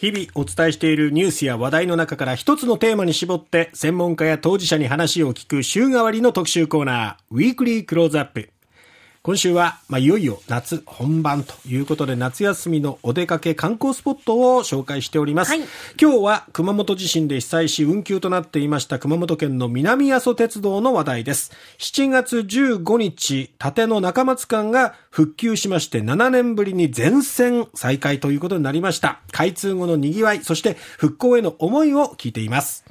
日々お伝えしているニュースや話題の中から一つのテーマに絞って専門家や当事者に話を聞く週替わりの特集コーナー、ウィークリークローズアップ。今週は、まあ、いよいよ夏本番ということで夏休みのお出かけ観光スポットを紹介しております、はい、今日は熊本地震で被災し運休となっていました熊本県の南阿蘇鉄道の話題です。7月15日立の中松間が復旧しまして7年ぶりに全線再開ということになりました。開通後の賑わいそして復興への思いを聞いています。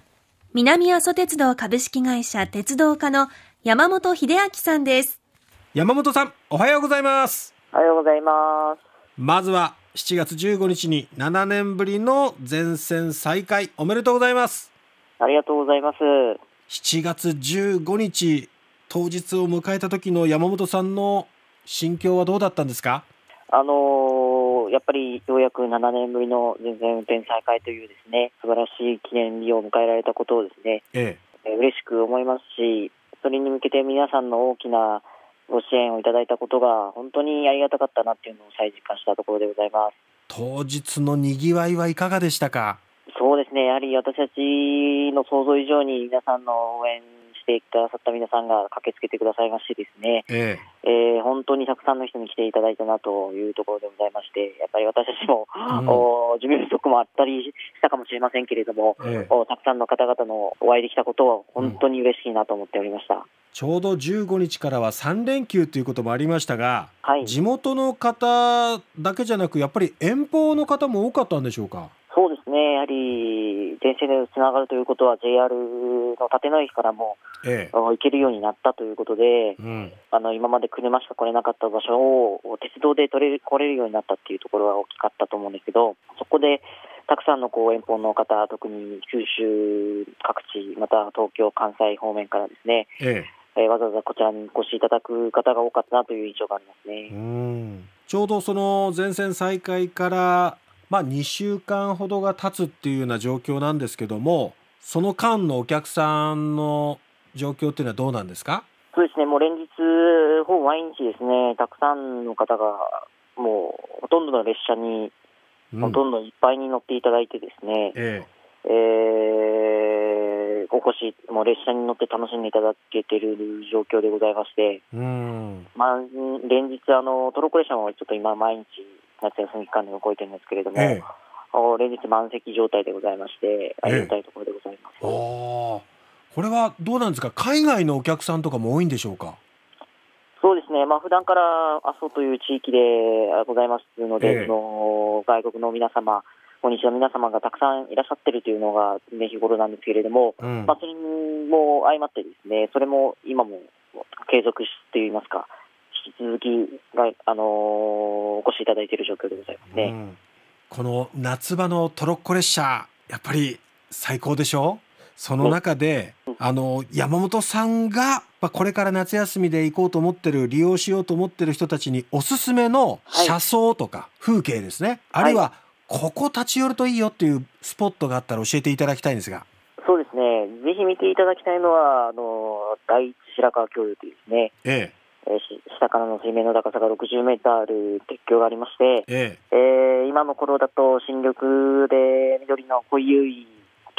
南阿蘇鉄道株式会社鉄道課の山本秀明さんです山本さん、おはようございます。おはようございます。まずは7月15日に7年ぶりの全線再開おめでとうございます。ありがとうございます。7月15日当日を迎えた時の山本さんの心境はどうだったんですか？あのー、やっぱりようやく7年ぶりの全線運転再開というですね素晴らしい記念日を迎えられたことをですね、ええ、嬉しく思いますしそれに向けて皆さんの大きなご支援をいただいたことが本当にありがたかったなっていうのを再実感したところでございます。当日のにぎわいはいかがでしたか？そうですね。やはり私たちの想像以上に皆さんの応援してくださった皆さんが駆けつけてくださいましてですね、ええ。えー、本当にたくさんの人に来ていただいたなというところでございまして、やっぱり私たちも、うん、お準備不足もあったりしたかもしれませんけれども、ええ、おたくさんの方々のお会いできたことは本当に嬉しいなと思っておりました。うんちょうど15日からは3連休ということもありましたが、はい、地元の方だけじゃなく、やっぱり遠方の方も多かったんでしょうか？ですね、やはり電線でつながるということは、JR の立野駅からも、ええ、行けるようになったということで、うん、あの今まで車しか来れなかった場所を鉄道で取れ来れるようになったっていうところは大きかったと思うんですけど、そこでたくさんのこう遠方の方、特に九州各地、また東京、関西方面からですね、ええ。えー、わざわざこちらにお越しいただく方が多かったなという印象がありますね。うん。ちょうどその全線再開から、まあ、2週間ほどが経つっていうような状況なんですけども、その間のお客さんの状況っていうのはどうなんですか？そうですね、もう連日、ほぼ毎日ですね、たくさんの方が、もうほとんどの列車に、ほとんどいっぱいに乗っていただいてですね、ええ。えーお越し、もう列車に乗って楽しんでいただけている状況でございまして、うん。まあ、連日あの、トロッコ列車もちょっと今、毎日、夏休み期間で動いてるんですけれども、ええ、連日満席状態でございまして、ありがたいところでございます。ええ、これはどうなんですか、海外のお客さんとかも多いんでしょうか？そうですね、まあ普段から阿蘇という地域でございますので、その外国の皆様、訪日の皆様がたくさんいらっしゃってるというのがね、日頃なんですけれども、うん、まあ、それも相まってですね、それも今も継続していますか、引き続きが、あのー、お越しいただいている状況でございますね。うん、この夏場のトロッコ列車、やっぱり最高でしょ？その中で、あの山本さんがこれから夏休みで行こうと思ってる利用しようと思ってる人たちにおすすめの車窓とか風景ですね、はい、あるいはここ立ち寄るといいよっていうスポットがあったら教えていただきたいんですが。そうですね、ぜひ見ていただきたいのは、あの第一白川橋梁というですね、ええ。ー、下からの水面の高さが60メートル鉄橋がありまして、ええ。えー、今の頃だと新緑で緑の濃いい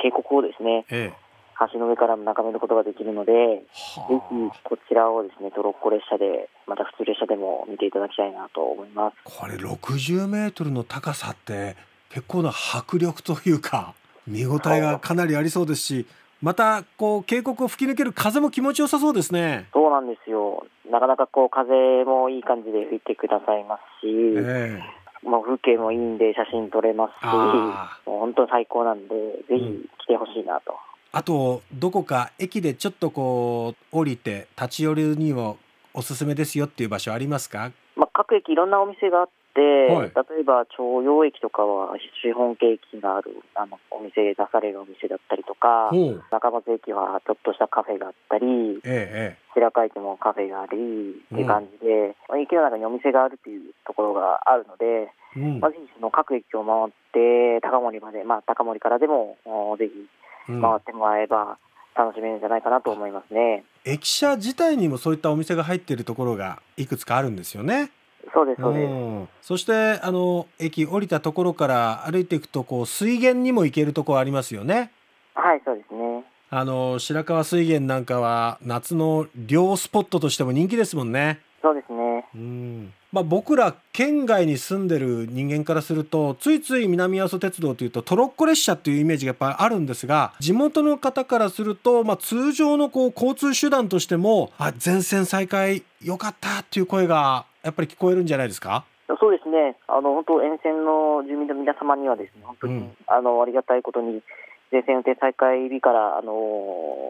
渓谷をですね、ええ。橋の上からも眺めることができるので、ぜひこちらをですねトロッコ列車で、また普通列車でも見ていただきたいなと思います。これ60メートルの高さって結構な迫力というか見応えがかなりありそうですしまたこう渓谷を吹き抜ける風も気持ちよさそうですね。そうなんですよ。なかなかこう風もいい感じで吹いてくださいますし、えー、まあ、風景もいいんで写真撮れますしもう本当最高なんでぜひ来てほしいなと。あとどこか駅でちょっとこう降りて立ち寄るにもおすすめですよっていう場所ありますか、まあ、各駅いろんなお店があって、はい、例えば朝陽駅とかはシフォンケーキがあるあのお店出されるお店だったりとか中松駅はちょっとしたカフェがあったり、ええ、白河駅もカフェがありっていう感じで、うん、駅の中にお店があるっていうところがあるので、うん、まあ、ぜひその各駅を回って高森まで、まあ、高森からでもぜひ回ってもらえば楽しめるんじゃないかなと思いますね、駅舎自体にもそういったお店が入っているところがいくつかあるんですよね。そうです、そうです。うん、そして、あの、駅降りたところから歩いていくと、こう、水源にも行けるところありますよね。はい、そうですね。あの、白川水源なんかは、夏の漁スポットとしても人気ですもんね。そうですね。うん。まあ、僕ら県外に住んでる人間からするとついつい南阿蘇鉄道というとトロッコ列車っていうイメージがやっぱりあるんですが地元の方からすると、まあ、通常のこう交通手段としてもあ全線再開よかったっていう声がやっぱり聞こえるんじゃないですか？そうですね、あの本当、沿線の住民の皆様にはですね本当に、うん、あのありがたいことに全線運転再開日から、あの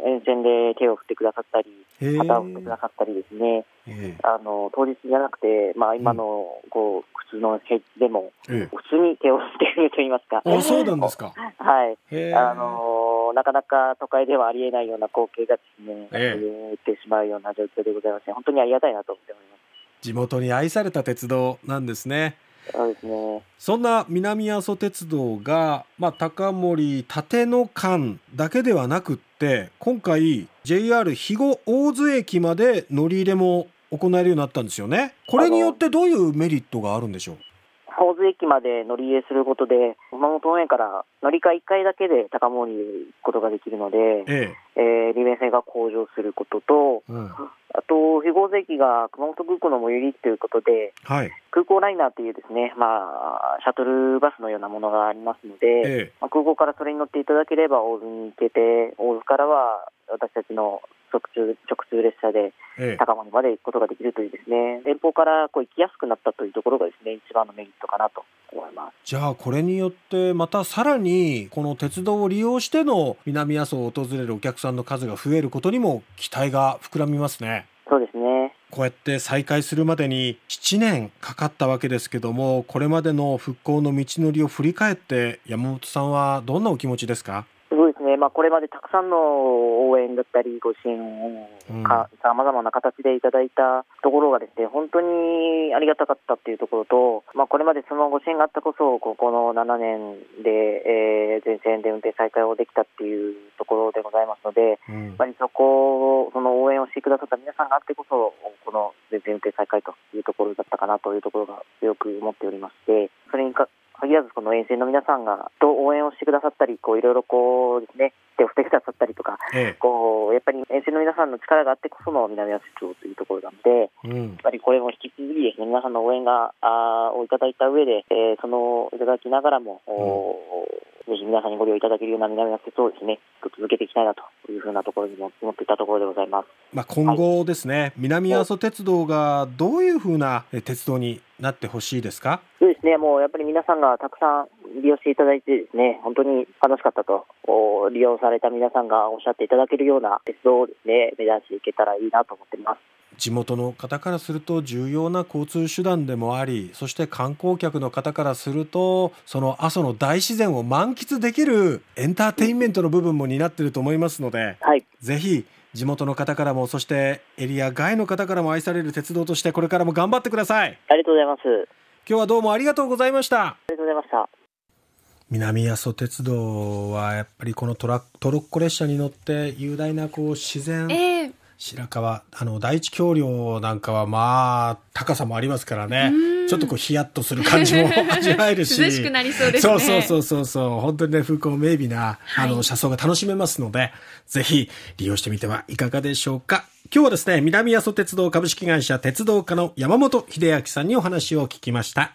沿線で手を振ってくださったり、旗を振ってくださったりですね、あの当日じゃなくて、まあ、今のこう、普通の平日でも、普通に手を振ってくれるといいますか、あそうなんですか。はい。あのなかなか都会ではありえないような光景がですね、えってしまうような状況でございまして、本当にありがたいなと思っております。地元に愛された鉄道なんですね。そうですね。そんな南阿蘇鉄道が、まあ、高森立野間だけではなくって今回 JR 肥後大津駅まで乗り入れも行えるようになったんですよね。これによってどういうメリットがあるんでしょう？大津駅まで乗り入れすることで、熊本応援から乗り換え1回だけで高森に行くことができるので、ええ。えー、利便性が向上することと、うん、あと、非合税が熊本空港の最寄りということで、はい、空港ライナーというですね、まあ、シャトルバスのようなものがありますので、ええ、まあ、空港からそれに乗っていただければ大津に行けて、大津からは私たちの直通直通列車で高森まで行くことができるというですね、遠方からこう行きやすくなったというところがですね、一番のメリットかなと思います。じゃあこれによってまたさらにこの鉄道を利用しての南阿蘇を訪れるお客さんの数が増えることにも期待が膨らみますね。そうですね。こうやって再開するまでに7年かかったわけですけども、これまでの復興の道のりを振り返って山本さんはどんなお気持ちですか？ね、まあ、これまでたくさんの応援だったり、ご支援をさまざまな形でいただいたところがですね、本当にありがたかったっていうところと、まあ、これまでそのご支援があったこそ、ここの7年で、えー、全線で運転再開をできたっていうところでございますので、うん、やっぱりそこ、その応援をしてくださった皆さんがあってこそ、この全線運転再開というところだったかなというところが強く思っておりまして、限らずこの沿線の皆さんがと応援をしてくださったり、こういろいろこうですね、手を振ってくださったりとか、ええ、こうやっぱり沿線の皆さんの力があってこその南阿蘇町というところなので、うん、やっぱりこれも引き続きですね、皆さんの応援があをいただいた上で、えー、そのいただきながらも、うん、ぜひ皆さんにご利用いただけるような南阿蘇鉄をですね、続けていきたいなというふうなところにも思っていたところでございます。まあ今後ですね、はい、南阿蘇鉄道がどういうふうな鉄道になってほしいですか？そうですね、もうやっぱり皆さんがたくさん利用していただいてですね、本当に楽しかったと、利用された皆さんがおっしゃっていただけるような鉄道をですね、目指していけたらいいなと思っています。地元の方からすると重要な交通手段でもありそして観光客の方からするとその阿蘇の大自然を満喫できるエンターテインメントの部分も担っていると思いますので、はい、ぜひ地元の方からもそしてエリア外の方からも愛される鉄道としてこれからも頑張ってください。ありがとうございます。今日はどうもありがとうございました。ありがとうございました。南阿蘇鉄道はやっぱりこのトラトロッコ列車に乗って雄大なこう自然、えー、白川あの第一橋梁なんかはまあ高さもありますからね。ちょっとこうヒヤッとする感じも 味わえるし。涼しくなりそうですね。そうそうそうそう。本当にね風光明媚な、あの車窓が楽しめますのでぜひ利用してみてはいかがでしょうか。今日はですね南阿蘇鉄道株式会社鉄道家の山本秀明さんにお話を聞きました